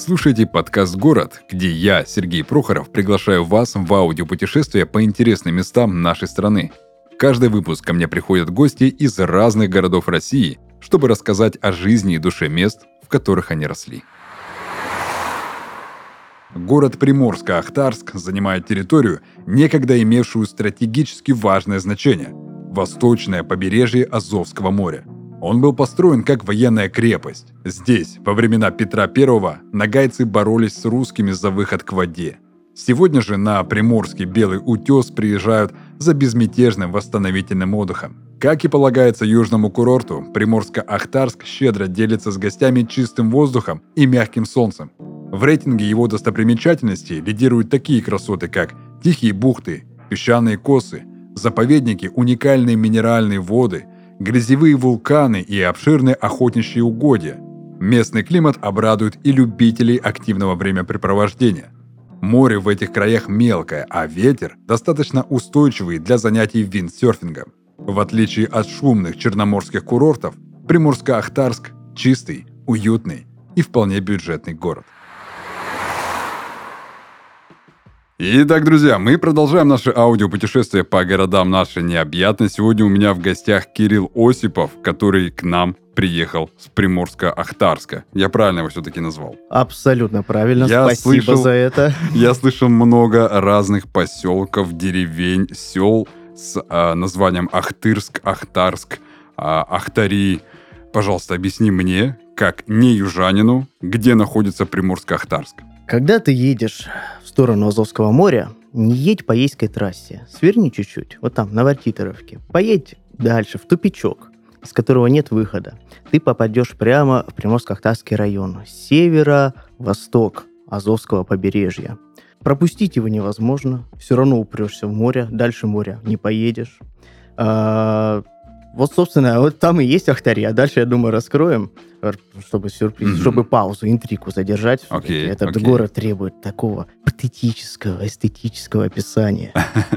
Слушаете подкаст «Город», где я, Сергей Прохоров, приглашаю вас в аудиопутешествие по интересным местам нашей страны. Каждый выпуск ко мне приходят гости из разных городов России, чтобы рассказать о жизни и душе мест, в которых они росли. Город Приморско-Ахтарск занимает территорию, некогда имевшую стратегически важное значение – восточное побережье Азовского моря. Он был построен как военная крепость. Здесь, во времена Петра I, нагайцы боролись с русскими за выход к воде. Сегодня же на Приморский Белый Утес приезжают за безмятежным восстановительным отдыхом. Как и полагается южному курорту, Приморско-Ахтарск щедро делится с гостями чистым воздухом и мягким солнцем. В рейтинге его достопримечательностей лидируют такие красоты, как тихие бухты, песчаные косы, заповедники, уникальные минеральные воды, грязевые вулканы и обширные охотничьи угодья. Местный климат обрадует и любителей активного времяпрепровождения. Море в этих краях мелкое, а ветер достаточно устойчивый для занятий виндсерфингом. В отличие от шумных черноморских курортов, Приморско-Ахтарск – чистый, уютный и вполне бюджетный город. Итак, друзья, мы продолжаем наше аудиопутешествие по городам нашей необъятной. Сегодня у меня в гостях Кирилл Осипов, который к нам приехал с Приморска-Ахтарска. Я правильно его все-таки назвал? Абсолютно правильно. Я Спасибо слышал, за это. Я слышал много разных поселков, деревень, сел с э, названием Ахтырск, Ахтарск, э, Ахтари. Пожалуйста, объясни мне, как не южанину, где находится Приморско-Ахтарск. Когда ты едешь в сторону Азовского моря, не едь по Ейской трассе. Сверни чуть-чуть, вот там, на Вартитеровке. Поедь дальше, в тупичок, из которого нет выхода. Ты попадешь прямо в Приморско-Ахтарский район. Севера, восток Азовского побережья. Пропустить его невозможно. Все равно упрешься в море. Дальше моря не поедешь. Вот, собственно, вот там и есть Ахтари, а дальше, я думаю, раскроем, чтобы сюрприз, mm-hmm. чтобы паузу, интригу задержать. Okay, Этот okay. город требует такого патетического, эстетического описания.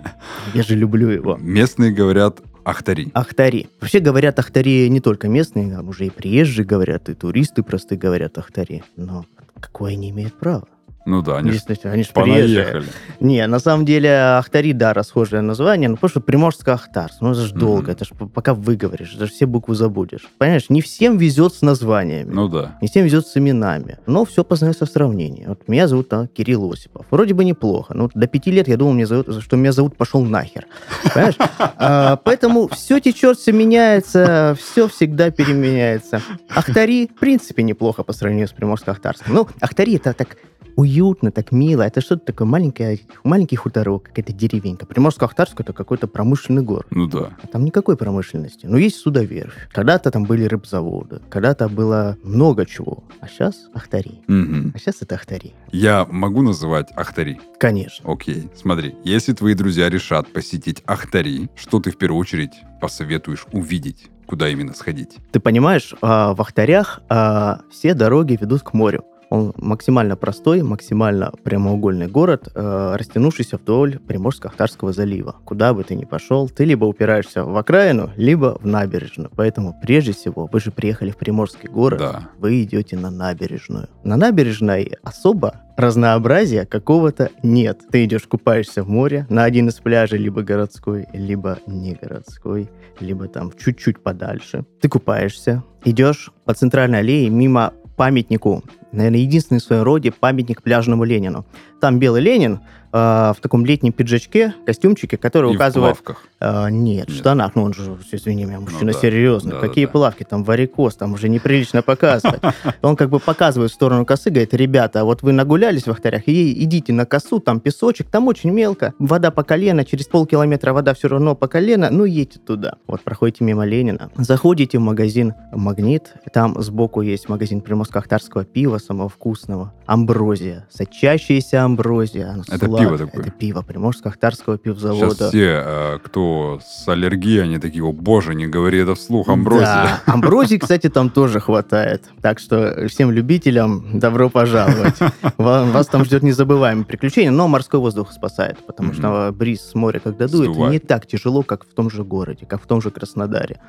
Я же люблю его. Местные говорят Ахтари. Ахтари. Вообще говорят Ахтари не только местные, а уже и приезжие говорят, и туристы простые говорят Ахтари. Но какое они имеют право? Ну да, они, они же приезжали. Не, на самом деле Ахтари, да, расхожее название, но просто Приморская Ахтарс. Ну это же mm-hmm. долго, это же пока выговоришь, это же все буквы забудешь. Понимаешь, не всем везет с названиями. Ну да. Не всем везет с именами. Но все познается в сравнении. Вот меня зовут а, Кирилл Осипов. Вроде бы неплохо. Но до пяти лет я думал, мне зовут, что меня зовут пошел нахер. Понимаешь? А, поэтому все течет, все меняется, все всегда переменяется. Ахтари, в принципе, неплохо по сравнению с Приморско-Ахтарском. Ну, Ахтари это так уютно, так мило. Это что-то такое маленькое, маленький хуторок, какая-то деревенька. Приморско-Ахтарск это какой-то промышленный город. Ну да. А там никакой промышленности. Но есть судоверфь. Когда-то там были рыбзаводы. Когда-то было много чего. А сейчас Ахтари. Угу. А сейчас это Ахтари. Я могу называть Ахтари? Конечно. Окей. Смотри, если твои друзья решат посетить Ахтари, что ты в первую очередь посоветуешь увидеть? Куда именно сходить? Ты понимаешь, а, в Ахтарях а, все дороги ведут к морю. Он максимально простой, максимально прямоугольный город, э, растянувшийся вдоль Приморско-Ахтарского залива. Куда бы ты ни пошел, ты либо упираешься в окраину, либо в набережную. Поэтому, прежде всего, вы же приехали в Приморский город, да. вы идете на набережную. На набережной особо разнообразия какого-то нет. Ты идешь, купаешься в море на один из пляжей, либо городской, либо не городской, либо там чуть-чуть подальше. Ты купаешься, идешь по центральной аллее мимо памятнику наверное, единственный в своем роде памятник пляжному Ленину. Там белый Ленин, э, в таком летнем пиджачке, костюмчике, который и указывает... в плавках? Э, нет, нет, в штанах. Ну, он же, извини меня, мужчина ну, да. серьезный. Да, Какие да, плавки? Там варикоз, там уже неприлично показывать. Он как бы показывает в сторону косы, говорит, ребята, вот вы нагулялись в Ахтарях, и идите на косу, там песочек, там очень мелко, вода по колено, через полкилометра вода все равно по колено, ну, едьте туда. Вот, проходите мимо Ленина, заходите в магазин «Магнит», там сбоку есть магазин приморско-ахтарского пива, самого вкусного, амброзия, сочащаяся амброзия, амброзия. Это сладкое. пиво такое? Это пиво Приморско-Ахтарского пивзавода. Сейчас все, э, кто с аллергией, они такие, о боже, не говори это вслух, амброзия. Да, амброзии, кстати, там тоже хватает. Так что всем любителям добро пожаловать. Вас там ждет незабываемое приключение, но морской воздух спасает, потому что бриз с моря, когда дует, не так тяжело, как в том же городе, как в том же Краснодаре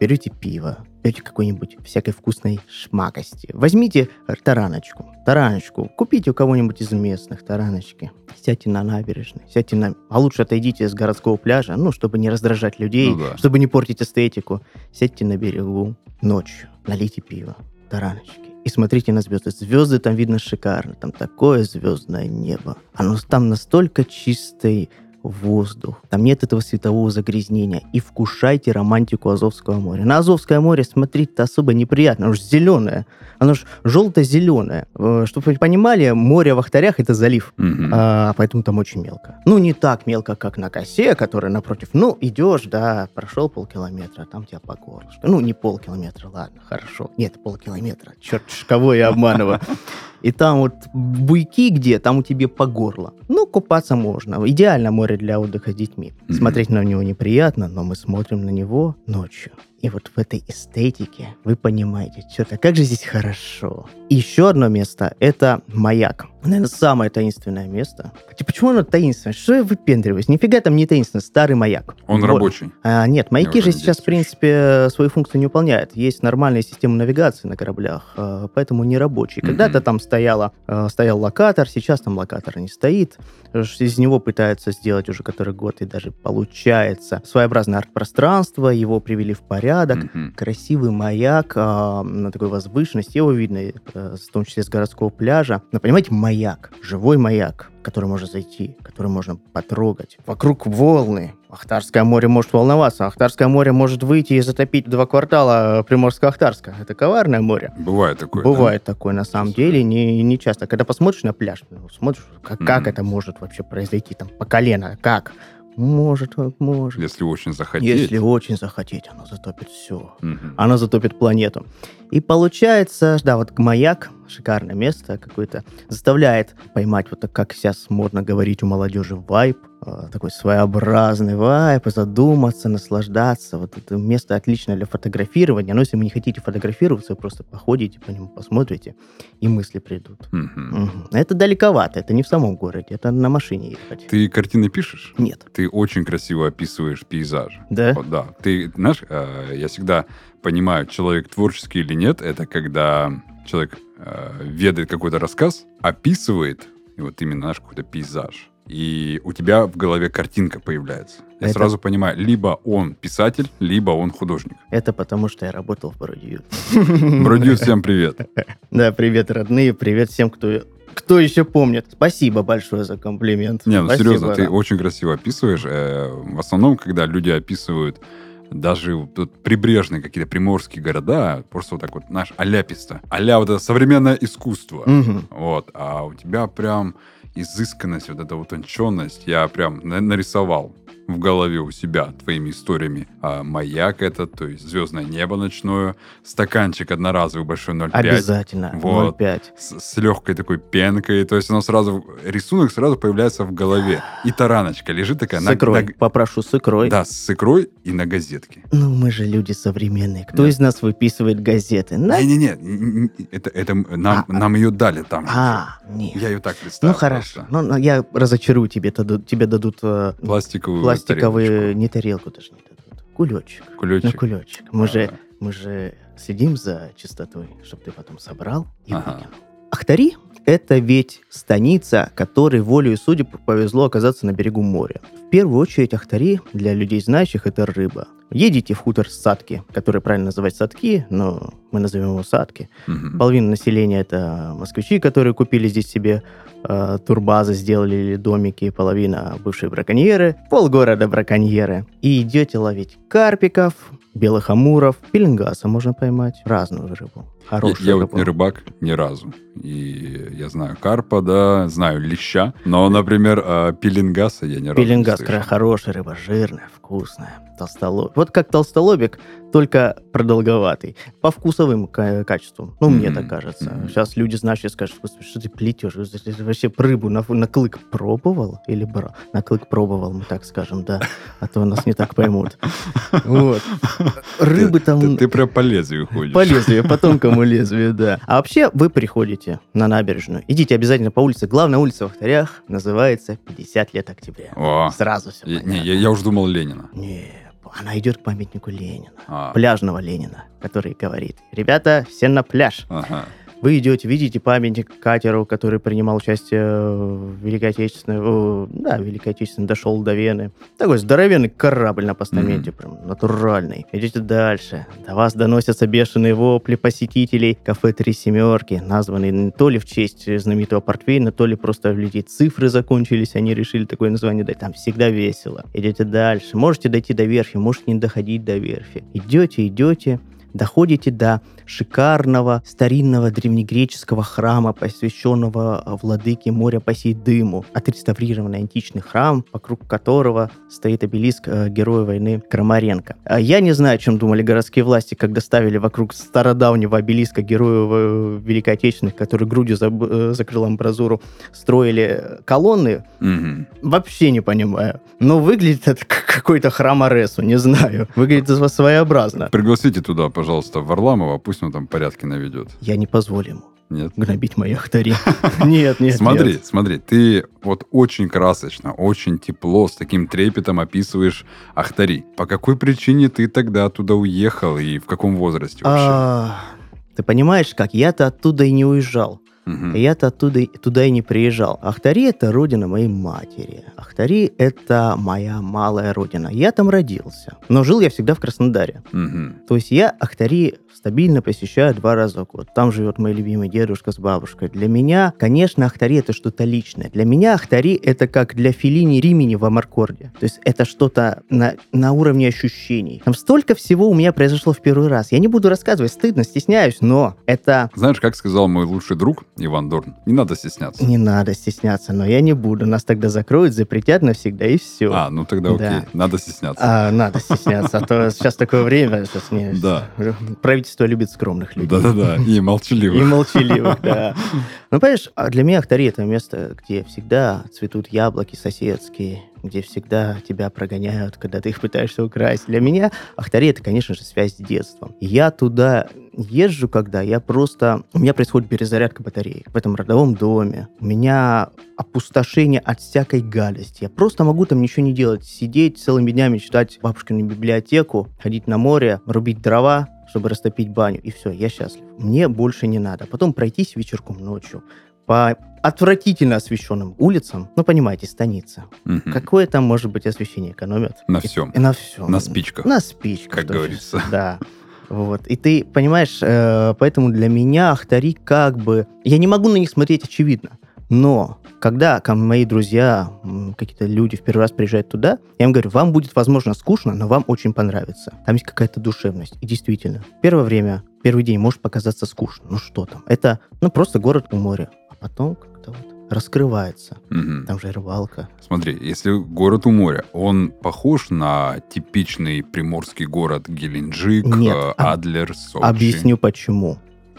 берете пиво, берете какой-нибудь всякой вкусной шмакости. Возьмите тараночку. тараночку. Купите у кого-нибудь из местных тараночки. Сядьте на набережной, сядьте на... А лучше отойдите с городского пляжа, ну, чтобы не раздражать людей, Ну да. чтобы не портить эстетику. Сядьте на берегу ночью, налейте пиво, тараночки. И смотрите на звезды. Звезды там видно шикарно. Там такое звездное небо. Оно там настолько чистый воздух. Там нет этого светового загрязнения. И вкушайте романтику Азовского моря. На Азовское море смотреть-то особо неприятно. Оно же зеленое. Оно же желто-зеленое. Чтобы вы понимали, море в Ахтарях это залив. Мгм. А, поэтому там очень мелко. Ну, не так мелко, как на косе, которая напротив. Ну, идешь, да, прошел полкилометра, а там тебя по горлышку. Ну, не полкилометра, ладно, хорошо. Нет, полкилометра. Черт, кого я обманываю. И там вот буйки где, там у тебя по горло. Ну, купаться можно. Идеально море для отдыха с детьми. Смотреть на него неприятно, но мы смотрим на него ночью. И вот в этой эстетике вы понимаете, что-то, как же здесь хорошо. И еще одно место – это маяк. Наверное, самое таинственное место. Хотя почему оно таинственное? Что я выпендриваюсь? Нифига там не таинственно. Старый маяк. Он Вот. рабочий. А, нет, маяки же сейчас, в принципе, свою функцию не выполняют. Есть нормальная система навигации на кораблях, а, поэтому не рабочий. Когда-то там стояла, а, стоял локатор, сейчас там локатор не стоит. Из него пытаются сделать уже который год, и даже получается своеобразное арт-пространство, его привели в порядок. Мгм. Красивый маяк а, на такой возвышенности, его видно, э, в том числе с городского пляжа. Но понимаете, маяк, живой маяк, в который можно зайти, который можно потрогать. Вокруг волны. Ахтарское море может волноваться. Ахтарское море может выйти и затопить два квартала Приморско-Ахтарска. Это коварное море. Бывает такое. да? Бывает такое на самом деле, не, не часто. Когда посмотришь на пляж, ну, смотришь, как, как Мгм. это может вообще произойти, там, по колено, как? Может, может. Если очень захотеть. Если очень захотеть, оно затопит все. Мгм. Оно затопит планету. И получается, да, вот маяк, шикарное место какое-то, заставляет поймать, вот так, как сейчас модно говорить у молодежи, вайп, э, такой своеобразный вайп, и задуматься, наслаждаться. Вот это место отлично для фотографирования, но если вы не хотите фотографироваться, вы просто походите по нему, посмотрите, и мысли придут. Мгм. Мгм. Это далековато, это не в самом городе, это на машине ехать. Ты картины пишешь? Нет. Ты очень красиво описываешь пейзаж. Да? Вот, да. Ты, знаешь, э, я всегда понимаю, человек творческий или нет, это когда человек э, ведает какой-то рассказ, описывает, и вот именно наш какой-то пейзаж, и у тебя в голове картинка появляется. Я Это- сразу понимаю, либо он писатель, либо он художник. Это потому, что я работал в Бродью. Бродю, всем привет. Да, привет, родные, привет всем, кто, кто еще помнит. Спасибо большое за комплимент. Не, ну Спасибо, серьезно, ты да. очень красиво описываешь. Э, В основном, когда люди описывают даже вот тут прибрежные какие-то приморские города, просто вот так вот, наш аляписто. Аля вот это современное искусство. Мгм. Вот. А у тебя прям изысканность, вот эта утонченность, я прям на- нарисовал в голове у себя твоими историями. А маяк этот, то есть звездное небо ночное, стаканчик одноразовый большой 0,5 Обязательно. Вот. 0,5. с, с легкой такой пенкой, то есть оно сразу, рисунок сразу появляется в голове. И тараночка лежит такая С на, икрой. на- Попрошу с икрой. да, с икрой и на газетке. Ну, мы же люди современные. Кто Нет. из нас выписывает газеты? Не-не-не, это, это нам, А, нам ее дали там. А, нет. Я ее так представил. Ну, хорошо. просто. Ну, ну, я разочарую тебе. Тебе дадут э, Пластиковую пластиковые... Не тарелку даже не дадут. Кулечек. Ну, Кулечек. кулечек. Мы же, мы же следим за чистотой, чтобы ты потом собрал и Ага. выкинул. Ахтари – это ведь станица, которой волею судеб повезло оказаться на берегу моря. В первую очередь Ахтари, для людей знающих, это рыба. Едете в хутор Садки, который правильно называть Садки, но мы назовем его Садки. Мгм. Половина населения это москвичи, которые купили здесь себе э, турбазы, сделали или домики, половина бывшие браконьеры, полгорода браконьеры. И идете ловить карпиков, белых амуров, пеленгаса можно поймать, разную рыбу. Я, Хорошую я вот рыбу. не рыбак ни разу. И я знаю карпа, да, знаю леща. Но, например, а, пеленгаса я ни разу не Пеленгас кра- хорошая рыба, жирная, вкусная, толстолобик. Вот как толстолобик, только продолговатый. По вкусовым ка- качествам. Ну, мне Мгм. так кажется. Мгм. Сейчас люди, знающие, скажут, «Господи, что ты плетешь? Ты ты вообще рыбу на, на клык пробовал? Или брал? На клык пробовал, мы так скажем, да. А то нас не так поймут. Вот. Рыбы там... Ты, ты прям по лезвию ходишь. По лезвию, по тонкому лезвию, да. А вообще вы приходите на набережную. Идите обязательно по улице. Главная улица в Ахтарях называется 50 лет октября. О, Сразу все я, не, я, я уже думал Ленина. Не, она идет к памятнику Ленина. А, Пляжного Ленина, который говорит, ребята, все на пляж. ага. Вы идете, видите памятник катеру, который принимал участие в Великой Отечественной, о, да, Великой Отечественной, дошел до Вены. Такой здоровенный корабль на постаменте, прям натуральный. Идете дальше. До вас доносятся бешеные вопли посетителей кафе «Три семерки», названные то ли в честь знаменитого портвейна, то ли просто в людей цифры закончились, они решили такое название дать. Там всегда весело. Идете дальше. Можете дойти до верфи, можете не доходить до верфи. Идете, идете, доходите до шикарного старинного древнегреческого храма, посвященного э, владыке моря Посейдыму, отреставрированный античный храм, вокруг которого стоит обелиск э, героя войны Крамаренко. А я не знаю, о чем думали городские власти, когда ставили вокруг стародавнего обелиска героя э, Великой Отечественной, который грудью за, закрыл амбразуру, строили колонны. Мгм. Вообще не понимаю. Но выглядит это как какой-то храм Аресу, не знаю. Выглядит своеобразно. Пригласите туда, пожалуйста, Варламова, пусть он там порядки наведет. Я не позволю ему Нет? гнобить мои ахтари. Нет, нет, смотри, нет. смотри, ты вот очень красочно, очень тепло, с таким трепетом описываешь Ахтари. По какой причине ты тогда туда уехал и в каком возрасте вообще? А, Ты понимаешь, как я-то оттуда и не уезжал. Я-то оттуда, туда и не приезжал. Ахтари – это родина моей матери. Ахтари – это моя малая родина. Я там родился. Но жил я всегда в Краснодаре. То есть я Ахтари стабильно посещаю два раза в год. Там живет мой любимый дедушка с бабушкой. Для меня, конечно, Ахтари это что-то личное. Для меня Ахтари это как для Филини Римини в Амаркорде. То есть это что-то на, на уровне ощущений. Там столько всего у меня произошло в первый раз. Я не буду рассказывать, стыдно, стесняюсь, но это Знаешь, как сказал мой лучший друг Иван Дорн, не надо стесняться. не надо стесняться, но я не буду. Нас тогда закроют, запретят навсегда и все. А, ну тогда окей, Да. надо стесняться. А, надо стесняться, а то сейчас такое время, сейчас не... Да. Правительство любит скромных людей. Да-да-да, и И молчаливый. молчаливых, да. Ну, понимаешь, а для меня Ахтари это место, где всегда цветут яблоки соседские, где всегда тебя прогоняют, когда ты их пытаешься украсть. Для меня Ахтари это, конечно же, связь с детством. И Я туда езжу, когда я просто... У меня происходит перезарядка батареи в этом родовом доме. У меня опустошение от всякой гадости. Я просто могу там ничего не делать. Сидеть целыми днями, читать бабушкину библиотеку, ходить на море, рубить дрова, чтобы растопить баню. И все, я счастлив. Мне больше не надо. Потом пройтись вечерком ночью по отвратительно освещенным улицам. Ну, понимаете, станица. Мгм. Какое там может быть освещение экономят? На И- всем. И на всем. На спичках. На спичках. Как говорится. Да. Вот. И ты понимаешь, э, поэтому для меня Ахтари как бы... Я не могу на них смотреть очевидно. Но когда ко мои друзья, какие-то люди в первый раз приезжают туда, я им говорю, вам будет, возможно, скучно, но вам очень понравится. Там есть какая-то душевность. И действительно, первое время, первый день может показаться скучно. Ну что там? Это, ну, просто город у моря. А потом как-то вот раскрывается. Мгм. Там же рыбалка. Смотри, если город у моря, он похож на типичный приморский город Геленджик, Нет, э, Адлер, Сочи? Объясню почему.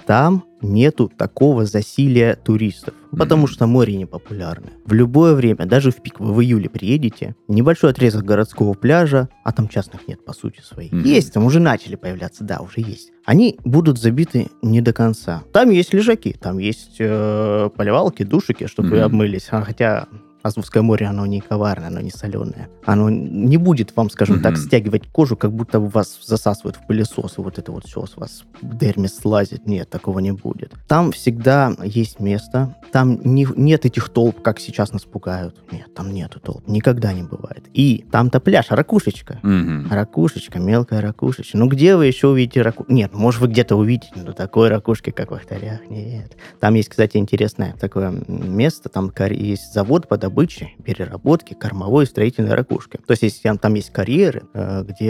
Там нету такого засилия туристов, потому что море не популярное. В любое время, даже в пик, вы в июле приедете, небольшой отрезок городского пляжа, а там частных нет, по сути своей. Мгм. Есть, там уже начали появляться, да, уже есть. Они будут забиты не до конца. Там есть лежаки, там есть э, поливалки, душики, чтобы Мгм. обмылись. А, хотя Азовское море, оно не коварное, оно не соленое. Оно не будет вам, скажем так, Мгм. стягивать кожу, как будто вас засасывают в пылесос, и вот это вот все с вас дермис слазит. Нет, такого не будет. Там всегда есть место, там не- нет этих толп, как сейчас нас пугают. Нет, там нету толп, никогда не бывает. И там-то пляж, ракушечка. Мгм. Ракушечка, мелкая ракушечка. Ну где вы еще увидите ракушку? Нет, может вы где-то увидите, но такой ракушки, как в Ахтарях, нет. Там есть, кстати, интересное такое место, там есть завод по добыче, переработке кормовой и строительной ракушки. То есть если там, там есть карьеры, э, где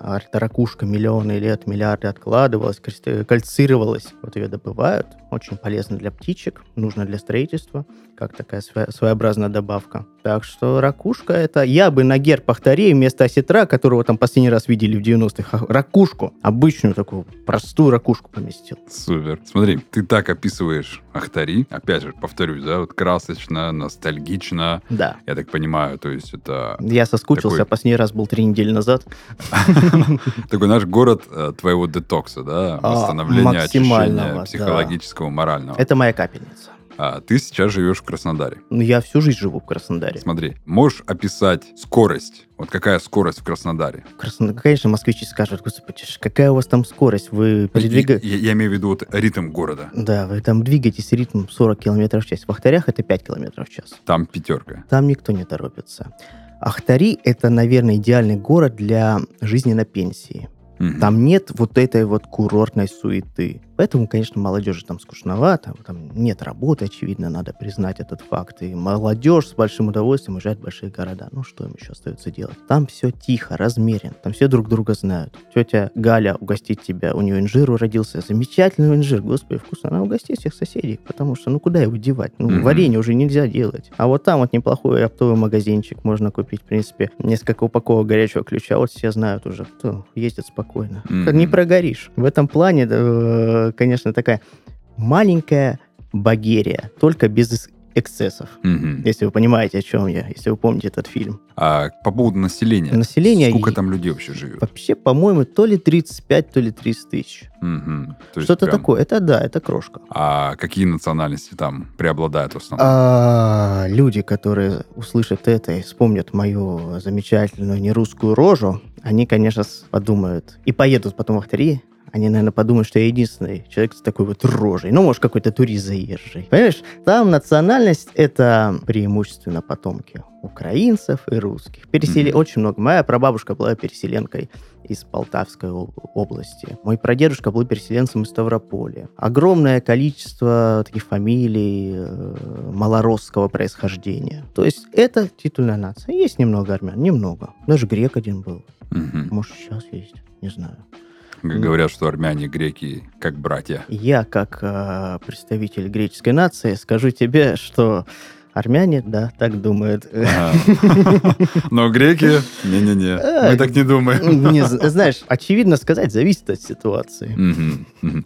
эта ракушка миллионы лет, миллиарды откладывалась, кальцировалась, вот ее добывают, очень полезно для птичек, нужно для строительства, как такая своеобразная добавка. Так что ракушка это... Я бы на герб Ахтарей вместо осетра, которого там последний раз видели в 90-х, а- ракушку, обычную такую простую ракушку поместил. Супер. Смотри, ты так описываешь Ахтари, опять же, повторюсь, да, вот красочно, ностальгично, Да. я так понимаю, то есть это Я соскучился, Такой- последний раз был три недели назад. такой наш город э, твоего детокса, да, А, восстановления очищения да. Психологического, морального. Это моя капельница. А ты сейчас живешь в Краснодаре. Ну, я всю жизнь живу в Краснодаре. Смотри, можешь описать скорость? Вот какая скорость в Краснодаре? Красно... Конечно, москвичи скажут, господи, какая у вас там скорость? Вы передвигаетесь... Я, я имею в виду вот ритм города. Да, вы там двигаетесь ритмом 40 км в час. В Ахтарях это 5 км в час. Там пятерка. Там никто не торопится. Ахтари — это, наверное, идеальный город для жизни на пенсии. Мгм. Там нет вот этой вот курортной суеты. Поэтому, конечно, молодежи там скучновато, там нет работы, очевидно, надо признать этот факт. И молодежь с большим удовольствием уезжает в большие города. Ну, что им еще остается делать? Там все тихо, размеренно, там все друг друга знают. Тетя Галя угостит тебя, у нее инжир уродился, замечательный инжир, господи, вкусно. Она угостит всех соседей, потому что, ну, куда его девать? Ну, Мгм. варенье уже нельзя делать. А вот там вот неплохой оптовый магазинчик, можно купить, в принципе, несколько упаковок горячего ключа. Вот все знают уже, кто ездит спокойно. Мгм. Не прогоришь. В этом плане, конечно, такая маленькая Багерия, только без эксцессов. Мгм. Если вы понимаете, о чем я, если вы помните этот фильм. А по поводу населения. Население Сколько там людей вообще живет? Вообще, по-моему, то ли 35, то ли 30 тысяч. Есть Что-то прям- такое. Это да, это крошка. А какие национальности там преобладают в основном? А люди, которые услышат это и вспомнят мою замечательную нерусскую рожу, они, конечно, подумают и поедут потом в Ахтари, они, наверное, подумают, что я единственный человек с такой вот рожей. Ну, может, какой-то турист заезжий. Понимаешь, там национальность — это преимущественно потомки украинцев и русских. Пересели... Мгм. Очень много. Моя прабабушка была переселенкой из Полтавской об- области. Мой прадедушка был переселенцем из Ставрополя. Огромное количество таких фамилий э, малоросского происхождения. То есть это титульная нация. Есть немного армян, немного. Даже грек один был. Мгм. Может, сейчас есть, не знаю. Говорят, что армяне греки как братья. Я, как э, представитель греческой нации, скажу тебе, что армяне, да, так думают. Но греки, не-не-не, мы так не думаем. Не знаешь, очевидно сказать, зависит от ситуации.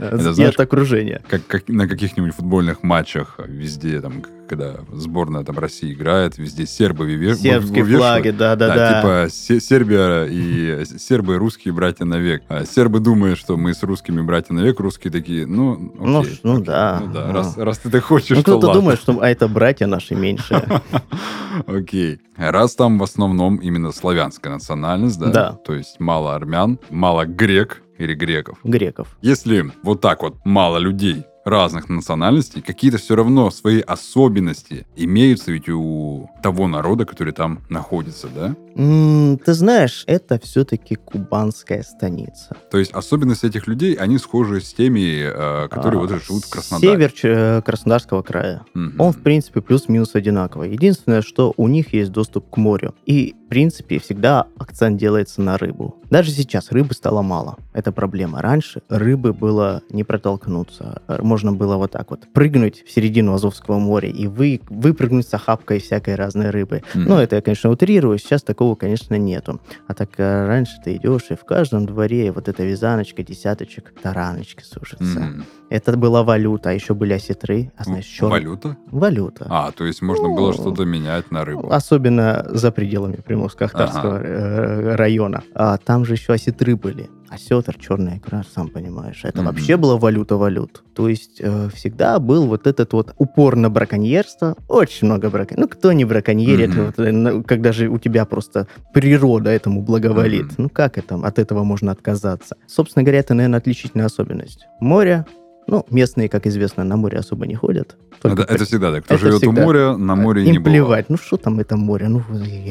Это И знаешь, от окружения. как, как на каких-нибудь футбольных матчах везде, там, когда сборная там России играет, везде сербы выве- Сербские вывешивают. флаги, да-да-да. типа Се- Сербия и сербы и русские братья навек. А сербы думают, что мы с русскими братья навек, русские такие, ну, Ну, окей, ну окей, да, ну да, ну. раз, раз ты так хочешь, Ну, то кто-то думает, что а это братья наши меньшие. Окей. Раз там в основном именно славянская национальность, да? Да. То есть мало армян, мало грек или греков. Греков. Если вот так вот мало людей разных национальностей, какие-то все равно свои особенности имеются ведь у того народа, который там находится, да? М, Ты знаешь, это все-таки кубанская станица. То есть особенности этих людей, они схожи с теми, э, которые А, вот живут в Краснодаре. Север э, Краснодарского края. Мгм. Он, в принципе, плюс-минус одинаковый. Единственное, что у них есть доступ к морю. И, в принципе, всегда акцент делается на рыбу. Даже сейчас рыбы стало мало. Это проблема. Раньше рыбы было не протолкнуться. Можно было вот так вот прыгнуть в середину Азовского моря и вы, выпрыгнуть с охапкой всякой разной рыбы. Мгм. Ну, это я, конечно, утрирую. Сейчас такого, конечно, нету. А так э, раньше ты идешь, и в каждом дворе вот эта вязаночка, десяточек, тараночки сушатся. Мгм. Это была валюта, а еще были осетры. А знаешь, чёр- Валюта? Валюта. А, то есть можно было Ну, что-то менять на рыбу. Особенно за пределами Приморско-Ахтарского э, района. А там же еще осетры были. Осетр, черная икра, сам понимаешь. Это Мгм. вообще была валюта валют. То есть э, всегда был вот этот вот упор на браконьерство. Очень много браконьеров. Ну, кто не браконьерит, Мгм. вот, э, когда же у тебя просто природа этому благоволит. Мгм. Ну, как это, от этого можно отказаться? Собственно говоря, это, наверное, отличительная особенность. Море, ну, местные, как известно, на море особо не ходят. Это, это всегда так. Кто Это живет всегда. у моря, на море им не бывал. плевать, ну что там это море, ну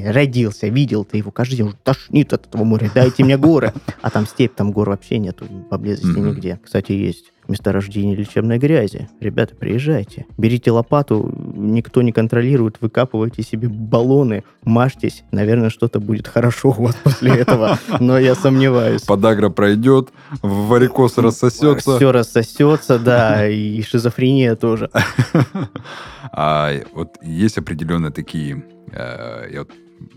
родился, видел ты его, каждый день уже тошнит от этого моря, дайте мне горы. А там степь, там гор вообще нету поблизости нигде. Кстати, есть месторождение лечебной грази. Ребята, приезжайте. Берите лопату, никто не контролирует, выкапывайте себе баллоны, мажьтесь. Наверное, что-то будет хорошо у вас после этого, но я сомневаюсь. Подагра пройдет, варикоз рассосется. Все рассосется, да, и шизофрения тоже. А вот есть определенные такие, э, я вот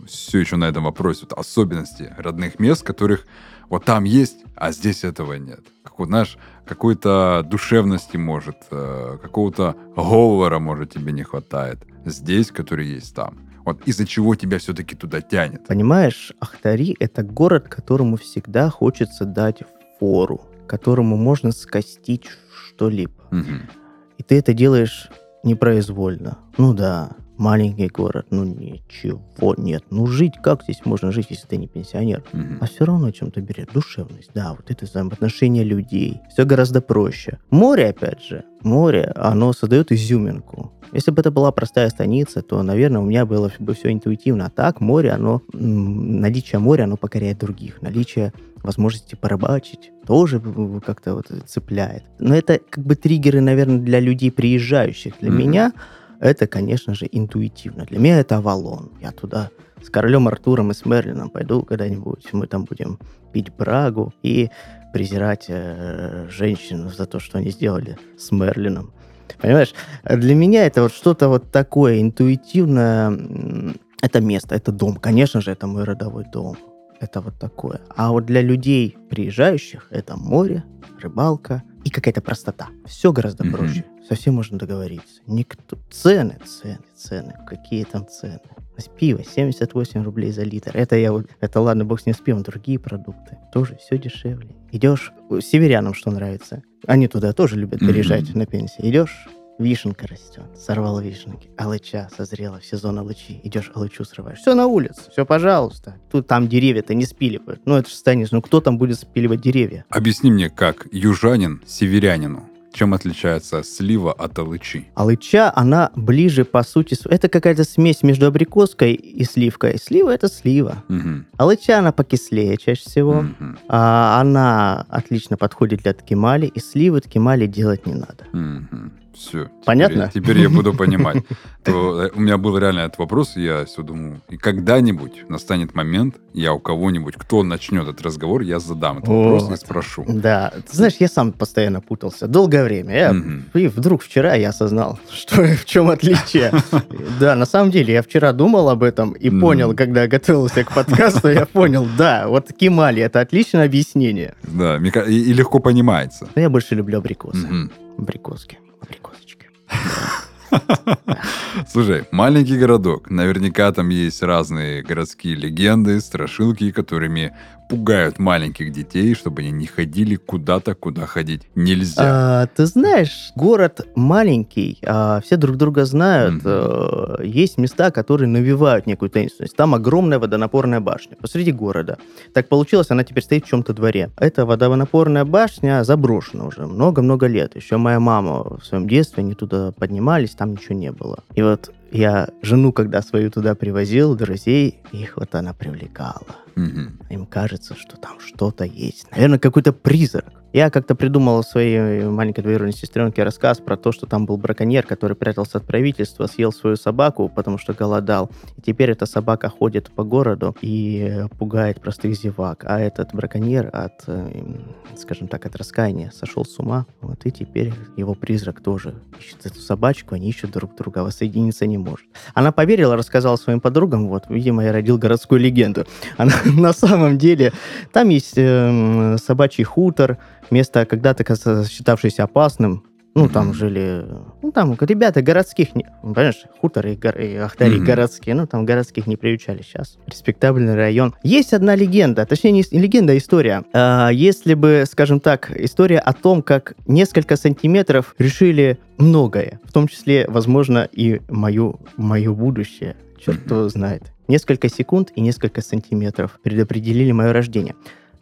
все еще на этом вопросе, вот особенности родных мест, которых вот там есть, а здесь этого нет. Как вот, знаешь, какой-то душевности может, э, какого-то говора, может, тебе не хватает здесь, который есть там. Вот из-за чего тебя все-таки туда тянет. Понимаешь, Ахтари — это город, которому всегда хочется дать фору, которому можно скостить что-либо. Мгм. И ты это делаешь непроизвольно. Ну да, маленький город, ну ничего нет. Ну жить, как здесь можно жить, если ты не пенсионер? Мгм. А все равно чем-то берет душевность. Да, вот это взаимоотношения людей. Все гораздо проще. Море, опять же, море, оно создает изюминку. Если бы это была простая станица, то, наверное, у меня было бы все интуитивно. А так, море, оно, наличие моря, оно покоряет других. Наличие возможности порыбачить тоже как-то вот цепляет. Но это как бы триггеры, наверное, для людей приезжающих. Для Мгм. меня это, конечно же, интуитивно. Для меня это Авалон. Я туда с королем Артуром и с Мерлином пойду когда-нибудь. Мы там будем пить брагу и презирать э, женщин за то, что они сделали с Мерлином. Понимаешь? Для меня это вот что-то вот такое интуитивное. Это место, это дом. Конечно же, это мой родовой дом. Это вот такое. А вот для людей, приезжающих, это море, рыбалка и какая-то простота. Все гораздо Мгм. проще. Совсем можно договориться. Никто... Цены, цены, цены. Какие там цены? Пиво 78 рублей за литр. Это я вот... Это ладно, бог с ним с пивом. Другие продукты. Тоже все дешевле. Идешь... Северянам что нравится? Они туда тоже любят переезжать на пенсии. Идешь, Вишенка растет, сорвал вишенки. Алыча созрела в сезон алычи. Идешь, алычу срываешь. Все на улице, все, пожалуйста. Тут там деревья-то не спиливают. Ну, это же станешь, ну кто там будет спиливать деревья? Объясни мне, как южанин северянину, чем отличается слива от алычи? Алыча, она ближе, по сути, это какая-то смесь между абрикоской и сливкой. Слива — это слива. Мгм. Алыча, она покислее чаще всего. Мгм. А она отлично подходит для ткемали, и сливы ткемали делать не надо. Все. Понятно? Теперь, я буду понимать. То, э, у меня был реально этот вопрос, я все думаю, и когда-нибудь настанет момент, я у кого-нибудь, кто начнет этот разговор, я задам этот вопрос и спрошу. Да, ты знаешь, я сам постоянно путался. Долгое время. Я. И вдруг вчера я осознал, что в чем отличие. Да, на самом деле, я вчера думал об этом и понял, когда готовился к подкасту, я понял, да, вот кимали это отличное объяснение. Да, и, легко понимается. Я больше люблю абрикосы. Абрикоски. Абрикосочки. Слушай, маленький городок. Наверняка там есть разные городские легенды, страшилки, которыми пугают маленьких детей, чтобы они не ходили куда-то, куда ходить нельзя. А, ты знаешь, город маленький, а, все друг друга знают. Э, Есть места, которые навевают некую таинственность. Там огромная водонапорная башня посреди города. Так получилось, она теперь стоит в чем-то дворе. Эта водонапорная башня заброшена уже много-много лет. Еще моя мама в своем детстве, они туда поднимались, там ничего не было. И вот я жену, когда свою туда привозил, друзей, их вот она привлекала. Мгм. Им кажется, что там что-то есть. Наверное, какой-то призрак. Я как-то придумал своей маленькой двоюродной сестренке рассказ про то, что там был браконьер, который прятался от правительства, съел свою собаку, потому что голодал. И теперь эта собака ходит по городу и пугает простых зевак. А этот браконьер от, э, скажем так, от раскаяния сошел с ума. Вот и теперь его призрак тоже ищет эту собачку, они ищут друг друга, а воссоединиться не может. Она поверила, рассказала своим подругам, вот, видимо, я родил городскую легенду. Она на самом деле, там есть эм, собачий хутор, место когда-то считавшееся опасным. Ну, там Мгм. жили, ну, там городята городских, не, понимаешь, хуторы и, гор- и ахтари Мгм. городские, ну, там городских не приучали сейчас. Респектабельный район. Есть одна легенда, точнее, не легенда, а история. А, если бы, скажем так, история о том, как несколько сантиметров решили многое, в том числе, возможно, и мою, мое будущее. Черт Мгм. его знает. Несколько секунд и несколько сантиметров предопределили мое рождение.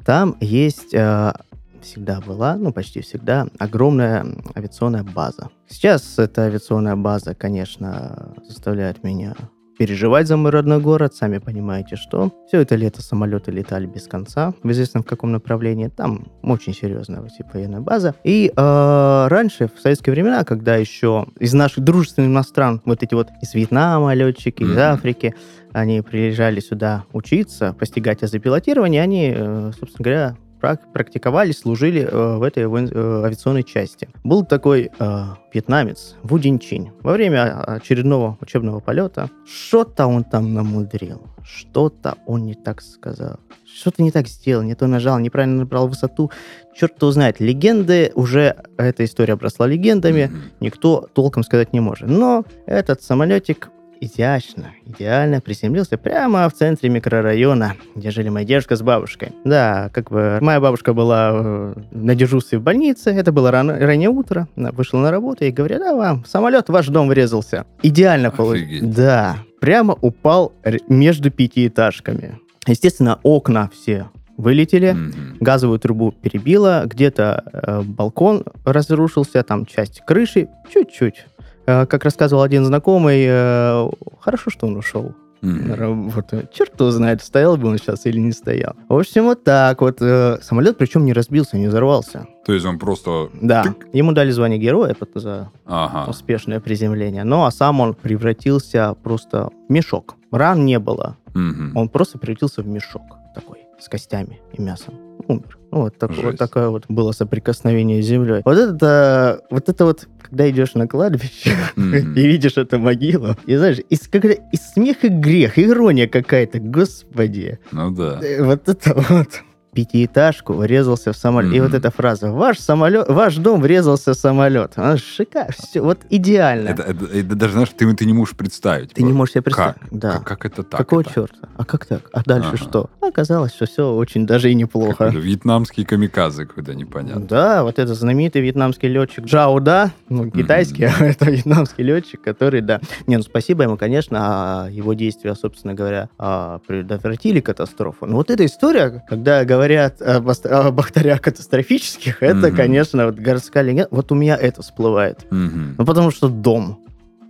Там есть э, всегда была, ну почти всегда, огромная авиационная база. Сейчас эта авиационная база, конечно, заставляет меня переживать за мой родной город, сами понимаете, что. Все это лето самолеты летали без конца, в известном в каком направлении. Там очень серьезная типа, военная база. И э, раньше, в советские времена, когда еще из наших дружественных стран, вот эти вот из Вьетнама летчики, из. Африки, они приезжали сюда учиться, постигать азы пилотирования, они, э, собственно говоря, прак- практиковались, служили э, в этой э, авиационной части. Был такой э, вьетнамец Ву Динчин. Во время очередного учебного полета что-то он там намудрил, что-то он не так сказал, что-то не так сделал, не то нажал, неправильно набрал высоту. Черт его знает. Легенды, уже эта история обросла легендами, никто толком сказать не может. Но этот самолетик изящно, идеально приземлился прямо в центре микрорайона, где жили моя дедушка с бабушкой. Да, как бы моя бабушка была э, на дежурстве в больнице, это было рано, раннее утро, она вышла на работу и говорит, да, вам самолет в ваш дом врезался. Идеально получилось. Да, прямо упал между пятиэтажками. Естественно, окна все вылетели, Мгм. газовую трубу перебило, где-то э, балкон разрушился, там часть крыши, чуть-чуть. Э, как рассказывал один знакомый, э, хорошо, что он ушел Мгм. на работу. Черт его знает, стоял бы он сейчас или не стоял. В общем, вот так вот. э, самолет причем не разбился, не взорвался. То есть он просто... Да, Тык. ему дали звание героя за Ага. успешное приземление. Ну, а сам он превратился просто в мешок. Ран не было. Мгм. Он просто превратился в мешок такой, с костями и мясом. Умер. Вот, так- вот такое вот было соприкосновение с землей. Вот это, вот это вот, когда идешь на кладбище Мгм. и видишь эту могилу, и знаешь, и, когда, и смех, и грех, ирония какая-то, господи. Ну да. Э, Вот это вот. Пятиэтажку врезался в самолет. И Мгм. вот эта фраза «Ваш самолет, ваш дом врезался в самолет». Она шикарно. Все, вот идеально. Это, это- это даже, знаешь, ты, ты не можешь представить. Ты не Вот можешь себе представить. Как? Да. Как, как это так? Какого это? черта? А как так? А дальше Ага. что? Оказалось, что все очень даже и неплохо. Какой-то Вьетнамский камикадзе какой-то непонятно. Да, вот это знаменитый вьетнамский летчик Джао Да, ну, китайский, а это вьетнамский летчик, который, да. Не, ну спасибо ему, конечно, а его действия, собственно говоря, а, предотвратили катастрофу. Но вот эта история, когда говорят об, ост- о бахтарях катастрофических, это, Мгм. конечно, вот городская легенда, вот у меня это всплывает. Мгм. Ну, потому что дом.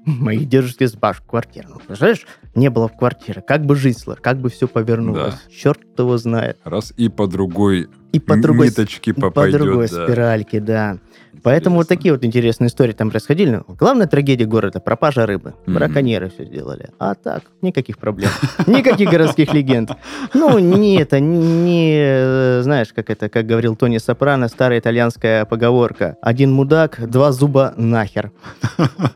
Моих дедушки с баш квартира. Ну, представляешь, не было в квартире. Как бы жизнь как бы все повернулось. Черт его знает. Раз и по другой И по другой ниточке по попадет. другой да. спиральке, да. Поэтому вот Интересно. такие вот интересные истории там происходили. Главная трагедия города – пропажа рыбы. Мгм. Браконьеры все сделали. А так, никаких проблем. Никаких городских легенд. Ну, не это, не, э, знаешь, как это, как говорил Тони Сопрано, старая итальянская поговорка. Один мудак, два зуба нахер.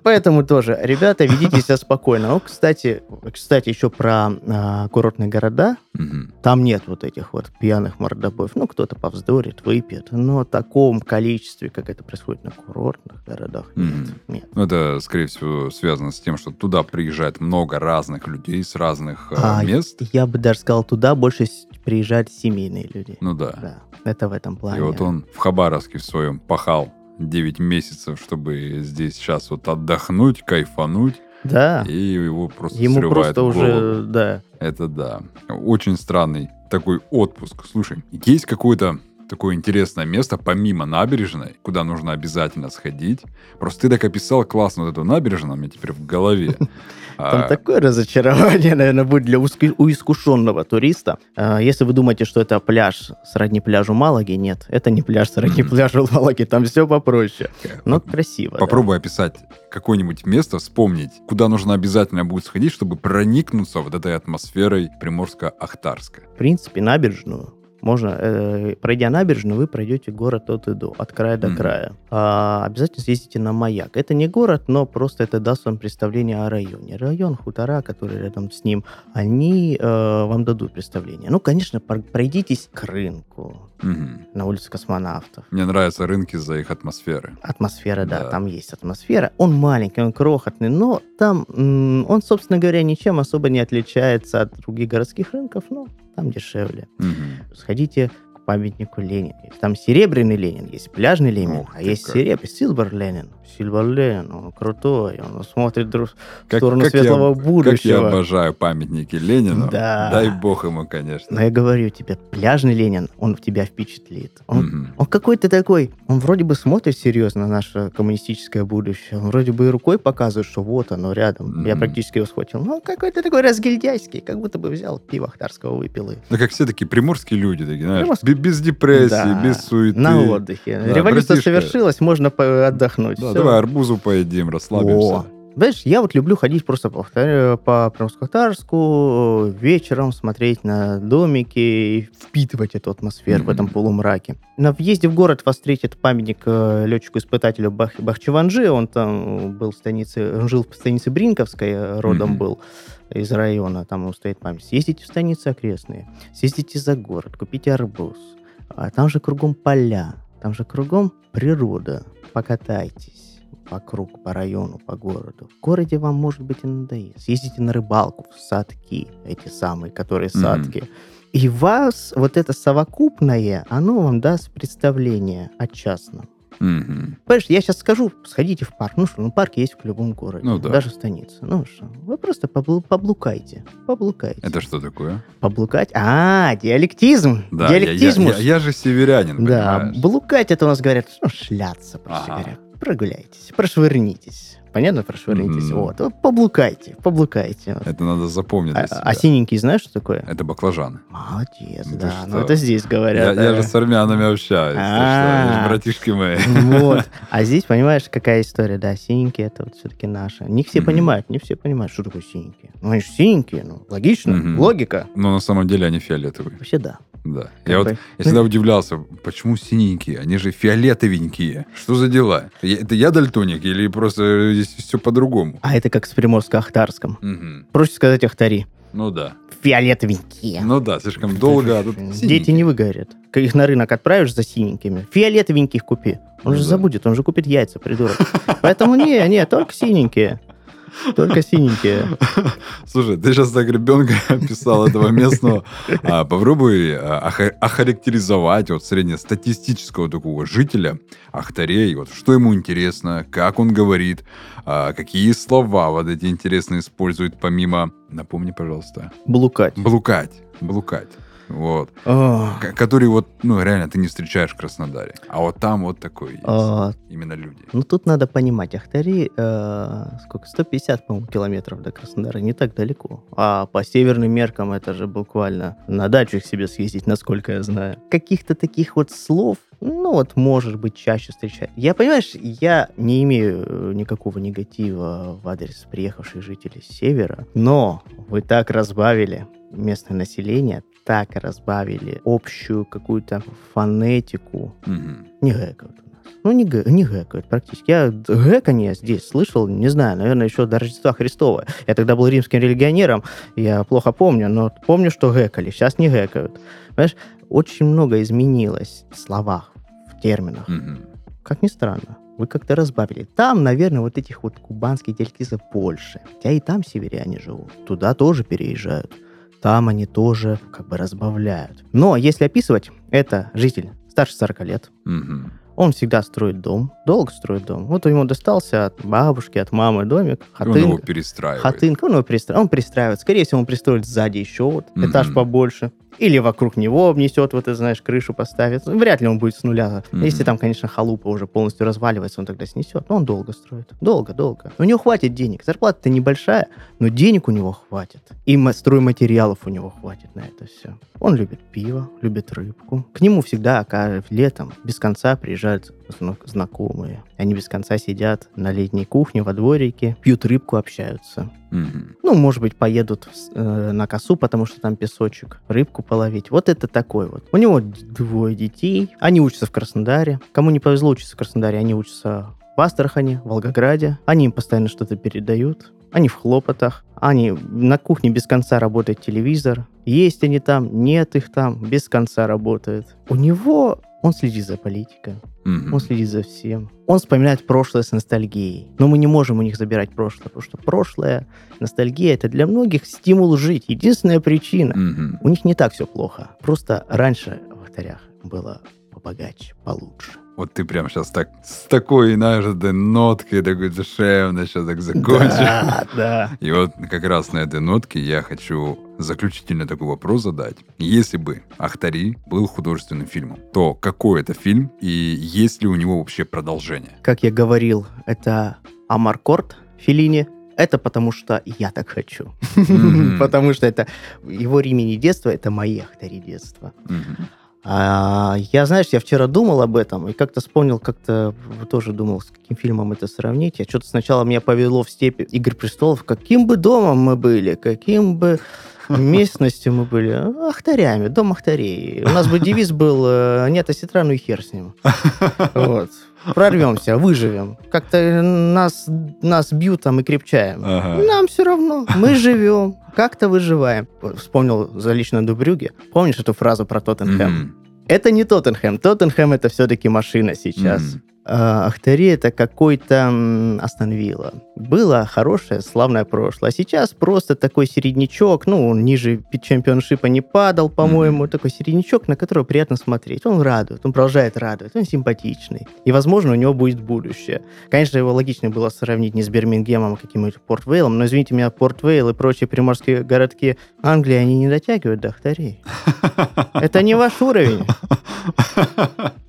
Поэтому тоже, ребята, ведите себя спокойно. Ну, кстати, кстати, еще про а, курортные города. Там нет вот этих вот пьяных мордобоев. Ну, кто-то повздорит, выпьет. Но в таком количестве, как это происходит на курортных городах, нет. Мгм. нет. Ну, это, скорее всего, связано с тем, что туда приезжает много разных людей с разных э, А, мест. Я бы даже сказал, туда больше приезжают семейные люди. Ну да. Да, это в этом плане. И вот он в Хабаровске в своем пахал 9 месяцев, чтобы здесь сейчас вот отдохнуть, кайфануть, Да, и его просто ему срывает просто голову. уже, да. Это да. Очень странный такой отпуск. Слушай, есть какое-то такое интересное место, помимо набережной, куда нужно обязательно сходить. Просто ты так описал классно вот эту набережную, у меня теперь в голове. Там А, такое разочарование, наверное, будет для узк- у искушенного туриста. А, Если вы думаете, что это пляж сродни пляжу Малаги, нет, это не пляж сродни пляжу Малаги, там все попроще. Но вот красиво. да. Попробуй описать какое-нибудь место, вспомнить, куда нужно обязательно будет сходить, чтобы проникнуться вот этой атмосферой Приморско-Ахтарска. В принципе, набережную можно, э, пройдя набережную, вы пройдете город от и до, от края до Мгм. края. А, обязательно съездите на маяк. Это не город, но просто это даст вам представление о районе. Район, хутора, который рядом с ним, они э, вам дадут представление. Ну, конечно, пр- пройдитесь к рынку Мгм. на улице космонавтов. Мне нравятся рынки за их атмосферы. Атмосфера, да, Да. там есть атмосфера. Он маленький, он крохотный, но там он, собственно говоря, ничем особо не отличается от других городских рынков, но там дешевле. Мгм. Сходите к памятнику Ленина. Там серебряный Ленин есть, пляжный Ленин, Ух а есть как. серебряный, Сильвер Ленин. Сильвер Ленин, он крутой, он смотрит друг- в Как- сторону как я- светлого Как я будущего. обожаю памятники Ленину. Да. Дай бог ему, конечно. Но я говорю тебе, пляжный Ленин, он в тебя впечатлит. Он Мгм. Он какой-то такой, он вроде бы смотрит серьезно на наше коммунистическое будущее, он вроде бы и рукой показывает, что вот оно рядом, я Мгм. практически его схватил. Он какой-то такой разгильдяйский, как будто бы взял пиво Ахтарского выпил и Ну, как все такие приморские люди, такие, знаешь, Приморские. бе- без депрессии, Да, без суеты. на отдыхе. Да, Революция братишка. совершилась, можно отдохнуть. Да. Давай арбузу поедим, расслабимся. О, Знаешь, я вот люблю ходить просто по, по Приморско-Ахтарску, вечером смотреть на домики и впитывать эту атмосферу в Мгм. этом полумраке. На въезде в город вас встретит памятник э, летчику-испытателю Бах- Бахчеванжи. Он там был в станице, он жил в станице Бринковской, э, родом Мгм. был из района, там ему стоит память. Съездите в станицы окрестные, съездите за город, купите арбуз. А там же кругом поля, там же кругом природа. Покатайтесь. вокруг, по району, по городу. В городе вам, может быть, и надоест. Съездите на рыбалку в садки, эти самые, которые Мгм. садки. И вас вот это совокупное, оно вам даст представление о частном. Мгм. Понимаешь, я сейчас скажу, сходите в парк. Ну что, ну парк есть в любом городе. Ну да. Даже в станице. Ну что, вы просто поблу- поблукайте. Поблукайте. Это что такое? Поблукать? А, диалектизм. Да, я, я- Диалектизмус. я- я же северянин, Да, понимаешь? блукать это у нас говорят, ну, шляться, проще Ага. говоря. Прогуляйтесь, прошвырнитесь. Понятно, прошвырнитесь? Мгм. Вот, вот поблукайте, поблукайте. Это надо запомнить А, а синенький знаешь, что такое? Это баклажаны. Молодец, Ну да. что? Ну это здесь Я, говорят. я да. же с армянами общаюсь. что, А. братишки мои. Вот. А здесь, понимаешь, какая история, да, синенькие это вот все-таки наши. Не все Мгм. понимают, не все понимают, что такое синенькие. Ну, они же синенькие, ну, логично, Мгм. логика. Но на самом деле они фиолетовые. Вообще да. Да. Как Я вот бы. я всегда удивлялся, почему синенькие? Они же фиолетовенькие. Что за дела? Я- это я дальтоник или просто здесь все по-другому? А это как с приморско-ахтарском. Мгм. Проще сказать ахтари. Ну да. Фиолетовенькие. Ну да, слишком долго, а тут Дети синенькие. не выгорят. Их на рынок отправишь за синенькими, фиолетовеньких купи. Он Ну же да. забудет, он же купит яйца, придурок. Поэтому не, не, только синенькие. Только синенькие. Слушай, ты сейчас так ребенка описал этого местного. А, попробуй а, оха- охарактеризовать вот среднестатистического такого жителя Ахтарей. Вот что ему интересно, как он говорит, а, какие слова вот эти интересные использует помимо... Напомни, пожалуйста. Блукать. Блукать. Блукать. Вот. Ох. Который вот, ну, реально ты не встречаешь в Краснодаре. А вот там вот такой есть. Именно люди. Ну, тут надо понимать, Ахтари, э, сколько, 150, по-моему, километров до Краснодара, не так далеко. А по северным меркам это же буквально на дачу их себе съездить, насколько я знаю. Каких-то таких вот слов, ну вот, может быть, чаще встречать. Я, понимаешь, я не имею э, никакого негатива в адрес приехавших жителей севера, но вы так разбавили местное население, так разбавили общую какую-то фонетику, Мгм. не гэкают у нас. Ну, не, гэ- не гэкают практически. Я д- гэканье здесь слышал, не знаю, наверное, еще до Рождества Христова. Я тогда был римским религионером, я плохо помню, но помню, что гэкали, сейчас не гэкают. Понимаешь, очень много изменилось в словах, в терминах. Мгм. Как ни странно, вы как-то разбавили. Там, наверное, вот этих вот кубанских диалектизов больше. Хотя и там северяне живут. Туда тоже переезжают. Там они тоже как бы разбавляют. Но если описывать, это житель старше 40 лет. Мгм. Он всегда строит дом, долго строит дом. Вот ему достался от бабушки, от мамы домик, И Он его хатынка. перестраивает. Хатынка, он его перестраивает. Он перестраивает. Скорее всего, он пристроит сзади еще вот Мгм. этаж побольше. Или вокруг него обнесет, вот, ты знаешь, крышу поставит. Ну, Вряд ли он будет с нуля. Мгм. Если там, конечно, халупа уже полностью разваливается, он тогда снесет. Но он долго строит. Долго, долго. У него хватит денег. Зарплата-то небольшая, но денег у него хватит. И ма- стройматериалов у него хватит на это все. Он любит пиво, любит рыбку. К нему всегда летом без конца приезжают знакомые. Они без конца сидят на летней кухне во дворике, пьют рыбку, общаются. Мгм. Ну, может быть, поедут э, на косу, потому что там песочек, рыбку половить. Вот это такой вот. У него двое детей. Они учатся в Краснодаре. Кому не повезло учиться в Краснодаре, они учатся в Астрахане, в Волгограде. Они им постоянно что-то передают. Они в хлопотах. Они на кухне без конца работает телевизор. Есть они там, нет их там, без конца работают. У него... Он следит за политикой. Мгм. Он следит за всем. Он вспоминает прошлое с ностальгией. Но мы не можем у них забирать прошлое, потому что прошлое, ностальгия, это для многих стимул жить. Единственная причина. Мгм. У них не так все плохо. Просто раньше в Ахтарях было побогаче, получше. Вот ты прям сейчас так с такой, знаешь, этой ноткой такой душевной сейчас так закончишь. Да, да. И вот как раз на этой нотке я хочу заключительный такой вопрос задать. Если бы Ахтари был художественным фильмом, то какой это фильм и есть ли у него вообще продолжение? Как я говорил, это Амаркорд Филини. Это потому что я так хочу. Потому что это его Римини детства, это мои Ахтари детства. А, я, знаешь, я вчера думал об этом и как-то вспомнил, как-то тоже думал, с каким фильмом это сравнить. Я что-то сначала меня повело в степи «Игры престолов». Каким бы домом мы были, каким бы местностью мы были. Ахтарями, дом Ахтарей. У нас бы девиз был э, «Нет осетра, ну и хер с ним». Вот. Прорвемся, выживем. Как-то нас, нас бьют там и крепчаем. Ага. Нам все равно. Мы живем. Как-то выживаем. Вспомнил за лично Дубрюге. Помнишь эту фразу про Тоттенхэм? Мгм. Это не Тоттенхэм. Тоттенхэм это все-таки машина сейчас. Мгм. А, Ахтари это какой-то Вилла. Было хорошее, славное прошлое. А сейчас просто такой середнячок, ну, он ниже пи- чемпионшипа не падал, по-моему, такой середнячок, на которого приятно смотреть. Он радует, он продолжает радовать, он симпатичный. И, возможно, у него будет будущее. Конечно, его логичнее было сравнить не с Бирмингемом, а каким-нибудь Порт-Вейлом, но, извините меня, Порт-Вейл и прочие приморские городки Англии, они не дотягивают до Ахтарей. Это не ваш уровень.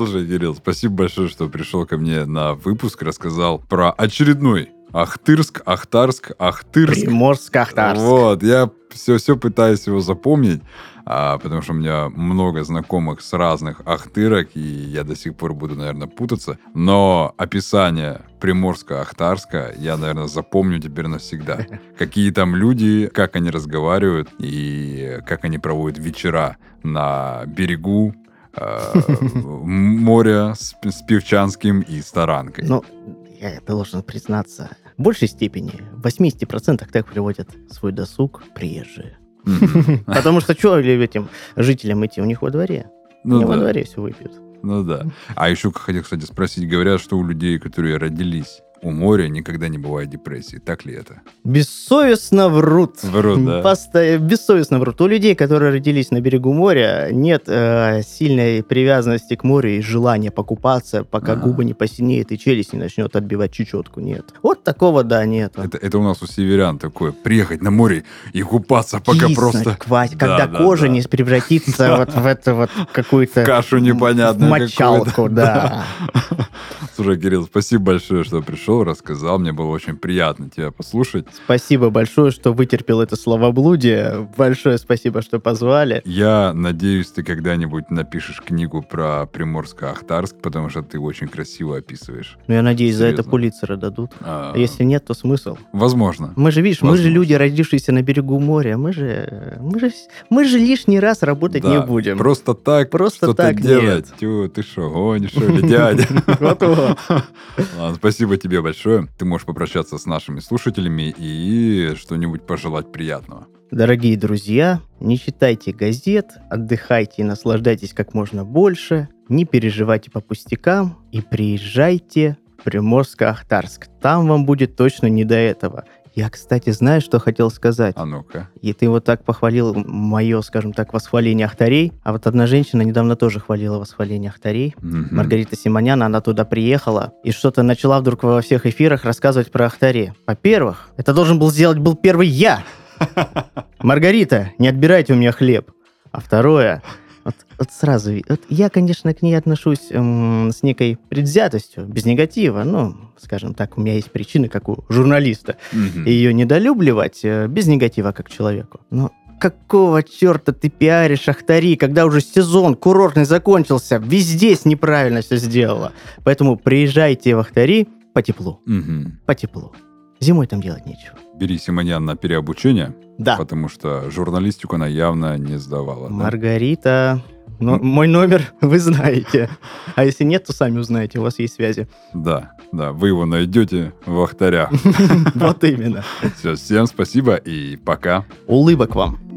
Слушай, Кирилл, спасибо большое, что пришел ко мне на выпуск, рассказал про очередной Ахтырск, Ахтарск, Ахтырск. Приморск-Ахтарск. Вот, я все-все пытаюсь его запомнить, а, потому что у меня много знакомых с разных Ахтырок, и я до сих пор буду, наверное, путаться. Но описание Приморска-Ахтарска я, наверное, запомню теперь навсегда. Какие там люди, как они разговаривают, и как они проводят вечера на берегу моря с, с Певчанским и Старанкой. Ну, я должен признаться, в большей степени, в 80% так приводят свой досуг приезжие. Потому что что этим жителям идти? У них во дворе. Ну во дворе все выпьют. Ну да. А еще хотел, кстати, спросить, говорят, что у людей, которые родились у моря, никогда не бывает депрессии. Так ли это? Бессовестно врут. Врут, да. Поста- Бессовестно врут. У людей, которые родились на берегу моря, нет э, сильной привязанности к морю и желания покупаться, пока А. губы не посинеет и челюсть не начнет отбивать чечетку. Нет. Вот такого, да, нет. Это, это у нас у северян такое. Приехать на море и купаться, пока Киснуть, просто квать- Да, когда да, кожа да. не превратится вот в это вот какую-то кашу непонятную мочалку, да. Слушай, Кирилл, спасибо большое, что пришел, рассказал. Мне было очень приятно тебя послушать. Спасибо большое, что вытерпел это словоблудие. Большое спасибо, что позвали. Я надеюсь, ты когда-нибудь напишешь книгу про Приморско-Ахтарск, потому что ты очень красиво описываешь. Ну, я надеюсь, за это Серьезно. Пулитцера дадут. А, А если нет, то смысл? Возможно. Мы же, видишь, мы же Возможно. люди, родившиеся на берегу моря. Мы же, мы же, мы же лишний раз работать Да, не будем. Просто так Просто что-то так делать. Тю, ты что, гонишь, что ли, дядя? Вот-вот. Ладно, спасибо тебе большое. Ты можешь попрощаться с нашими слушателями и что-нибудь пожелать приятного. Дорогие друзья, не читайте газет, отдыхайте и наслаждайтесь как можно больше, не переживайте по пустякам и приезжайте в Приморско-Ахтарск. Там вам будет точно не до этого. Я, кстати, знаю, что хотел сказать. А ну-ка. И ты вот так похвалил мое, скажем так, восхваление Ахтарей. А вот одна женщина недавно тоже хвалила восхваление Ахтарей. Мгм. Маргарита Симонян, она туда приехала и что-то начала вдруг во всех эфирах рассказывать про Ахтари. Во-первых, это должен был сделать был первый я. Маргарита, не отбирайте у меня хлеб. А второе, вот, сразу, вот я, конечно, к ней отношусь эм, с некой предвзятостью, без негатива, ну, скажем так, у меня есть причины, как у журналиста, Мгм. ее недолюбливать э, без негатива как человеку. Но какого черта ты пиаришь Ахтари, когда уже сезон курортный закончился, везде с неправильно все сделала. Поэтому приезжайте в Ахтари по теплу, Мгм. по теплу. Зимой там делать нечего. Бери Симонян на переобучение, Да, потому что журналистику она явно не сдавала. да? Но мой номер вы знаете. А если нет, то сами узнаете, у вас есть связи. Да, да, вы его найдете в Ахтарях. Вот именно. Все, всем спасибо и пока. Улыбок вам.